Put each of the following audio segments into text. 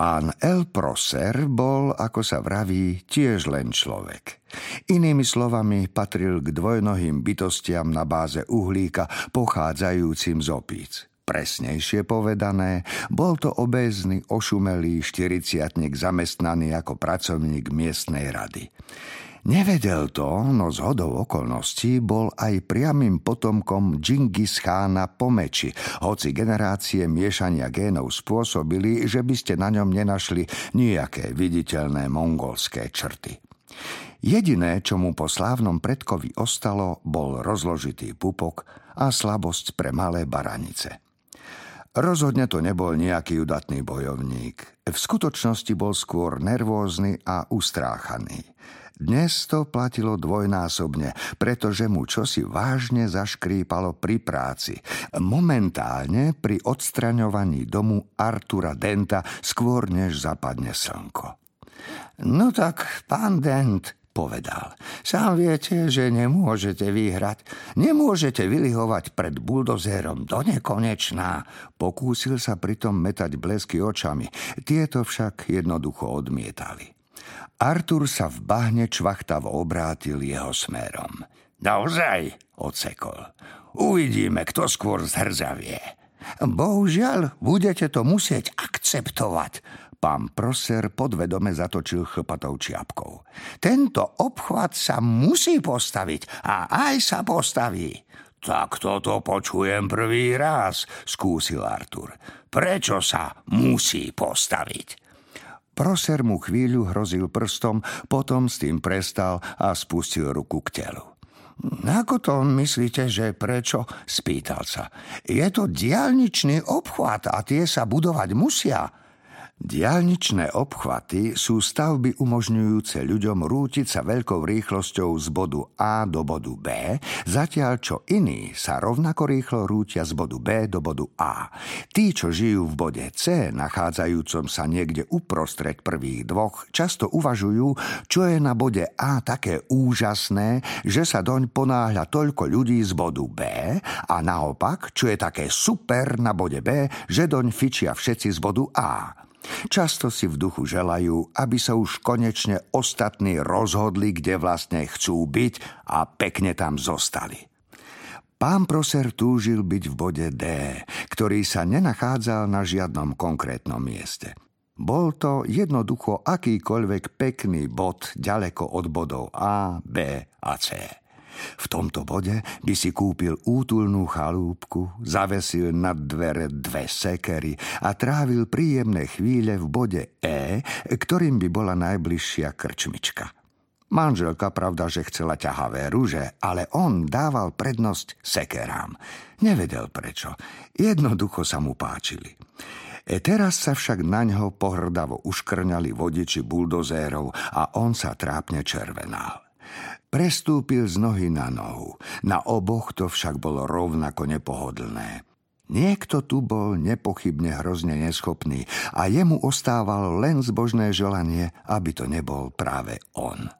Pán El Proser bol, ako sa vraví, tiež len človek. Inými slovami patril k dvojnohým bytostiam na báze uhlíka pochádzajúcim z opíc. Presnejšie povedané, bol to obézny, ošumelý štyriciatnik zamestnaný ako pracovník miestnej rady. Nevedel to, no z hodou okolností bol aj priamým potomkom Džingis Chána Pomeči, hoci generácie miešania génov spôsobili, že by ste na ňom nenašli nejaké viditeľné mongolské črty. Jediné, čo mu po slávnom predkovi ostalo, bol rozložitý pupok a slabosť pre malé baranice. Rozhodne to nebol nejaký udatný bojovník. V skutočnosti bol skôr nervózny a ustráchaný. Dnes to platilo dvojnásobne, pretože mu čosi vážne zaškrípalo pri práci. Momentálne pri odstraňovaní domu Artura Denta skôr než zapadne slnko. No tak, pán Dent, povedal. Sám viete, že nemôžete vyhrať. Nemôžete vylihovať pred buldozérom do nekonečná. Pokúsil sa pritom metať blesky očami. Tieto však jednoducho odmietali. Artur sa v bahne čvachtavo obrátil jeho smerom. Naozaj, ocekol. Uvidíme, kto skôr zhrzavie. Bohužiaľ, budete to musieť akceptovať. Pán Proser podvedome zatočil chlpatou čiapkou. Tento obchvat sa musí postaviť a aj sa postaví. Tak toto počujem prvý raz, skúsil Artur. Prečo sa musí postaviť? Proser mu chvíľu hrozil prstom, potom s tým prestal a spustil ruku k telu. Ako to myslíte, že prečo? Spýtal sa. Je to diálničný obchvat a tie sa budovať musia. Diálničné obchvaty sú stavby umožňujúce ľuďom rútiť sa veľkou rýchlosťou z bodu A do bodu B, zatiaľ čo iní sa rovnako rýchlo rútia z bodu B do bodu A. Tí, čo žijú v bode C, nachádzajúcom sa niekde uprostred prvých dvoch, často uvažujú, čo je na bode A také úžasné, že sa doň ponáhľa toľko ľudí z bodu B a naopak, čo je také super na bode B, že doň fičia všetci z bodu A. Často si v duchu želajú, aby sa už konečne ostatní rozhodli, kde vlastne chcú byť a pekne tam zostali. Pán Proser túžil byť v bode D, ktorý sa nenachádzal na žiadnom konkrétnom mieste. Bol to jednoducho akýkoľvek pekný bod ďaleko od bodov A, B a C. V tomto bode by si kúpil útulnú chalúbku, zavesil nad dvere dve sekery a trávil príjemné chvíle v bode E, ktorým by bola najbližšia krčmička. Manželka pravda, že chcela ťahavé rúže, ale on dával prednosť sekerám. Nevedel prečo. Jednoducho sa mu páčili. E teraz sa však na ňo pohrdavo uškrňali vodiči buldozérov a on sa trápne červenal. Prestúpil z nohy na nohu. Na oboch to však bolo rovnako nepohodlné. Niekto tu bol nepochybne hrozne neschopný a jemu ostávalo len zbožné želanie, aby to nebol práve on.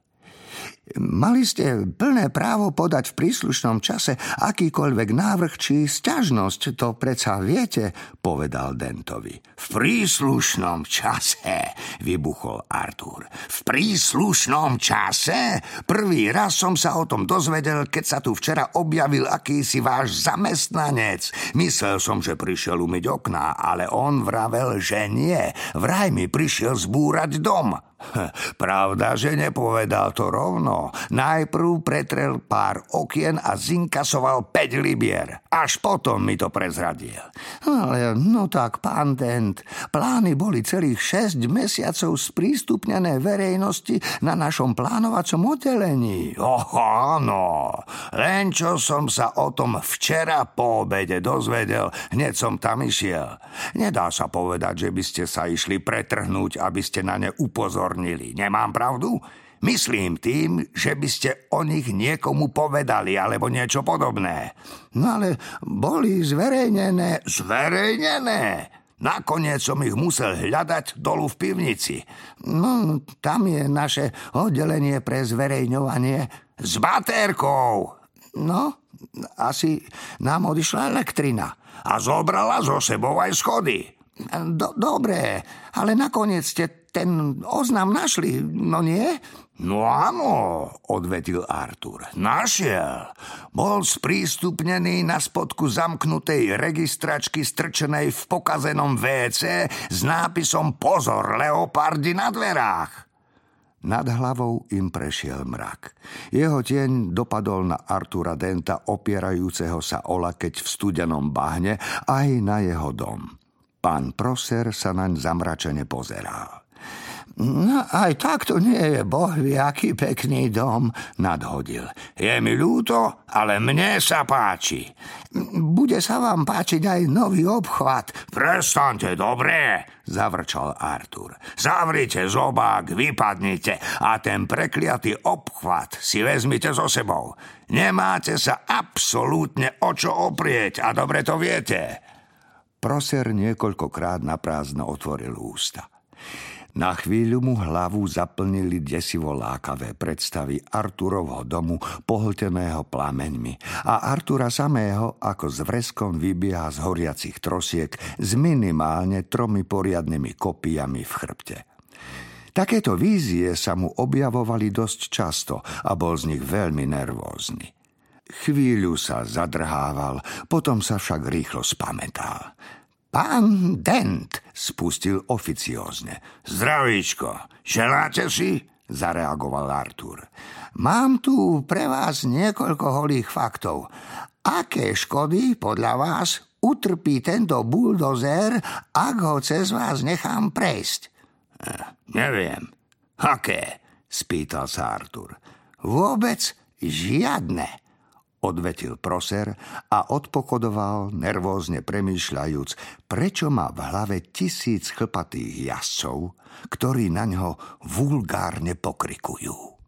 Mali ste plné právo podať v príslušnom čase akýkoľvek návrh či sťažnosť, to predsa viete, povedal Dentovi. V príslušnom čase, vybuchol Artur. V príslušnom čase? Prvý raz som sa o tom dozvedel, keď sa tu včera objavil akýsi váš zamestnanec. Myslel som, že prišiel umyť okná, ale on vravel, že nie. Vraj mi prišiel zbúrať dom. Pravda, že nepovedal to rovno. Najprv pretrel pár okien a zinkasoval 5 libier. Až potom mi to prezradil. Ale no tak, pán Dent, plány boli celých 6 mesiacov sprístupnené verejnosti na našom plánovacom oddelení. Oh, áno, len čo som sa o tom včera po obede dozvedel, hneď som tam išiel. Nedá sa povedať, že by ste sa išli pretrhnúť, aby ste na ne upozornili. Nemám pravdu? Myslím tým, že by ste o nich niekomu povedali alebo niečo podobné. No ale boli zverejnené. Zverejnené? Nakoniec som ich musel hľadať dolu v pivnici. No, tam je naše oddelenie pre zverejňovanie. S batérkou! No, asi nám odišla elektrina a zobrala zo sebou aj schody. Do, dobre, ale nakoniec ste ten oznam našli, no nie? No áno, odvetil Artur. Našiel. Bol sprístupnený na spodku zamknutej registračky strčenej v pokazenom WC s nápisom Pozor, leopardi na dverách. Nad hlavou im prešiel mrak. Jeho tieň dopadol na Artura Denta opierajúceho sa o lakeť v studenom bahne aj na jeho dom. Pán Proser sa naň zamračene pozeral. No, aj takto nie je boh aký pekný dom, nadhodil. Je mi ľúto, ale mne sa páči. Bude sa vám páčiť aj nový obchvat. Prestante, dobre, zavrčal Artur. Zavrite zobák, vypadnite a ten prekliatý obchvat si vezmite so sebou. Nemáte sa absolútne o čo oprieť a dobre to viete. Proser niekoľkokrát na prázdno otvoril ústa. Na chvíľu mu hlavu zaplnili desivo lákavé predstavy Arturovho domu pohlteného plameňmi a Artura samého ako s vreskom vybieha z horiacich trosiek s minimálne tromi poriadnymi kopijami v chrbte. Takéto vízie sa mu objavovali dosť často a bol z nich veľmi nervózny. Chvíľu sa zadrhával, potom sa však rýchlo spametal. Pán Dent, spustil oficiózne. Zdravíčko, želáte si? zareagoval Artur. Mám tu pre vás niekoľko holých faktov. Aké škody podľa vás utrpí tento buldozer, ak ho cez vás nechám prejsť? Eh, neviem. Aké? spýtal sa Artur. Vôbec žiadne odvetil proser a odpokodoval, nervózne premýšľajúc, prečo má v hlave tisíc chlpatých jazdcov, ktorí na ňo vulgárne pokrikujú.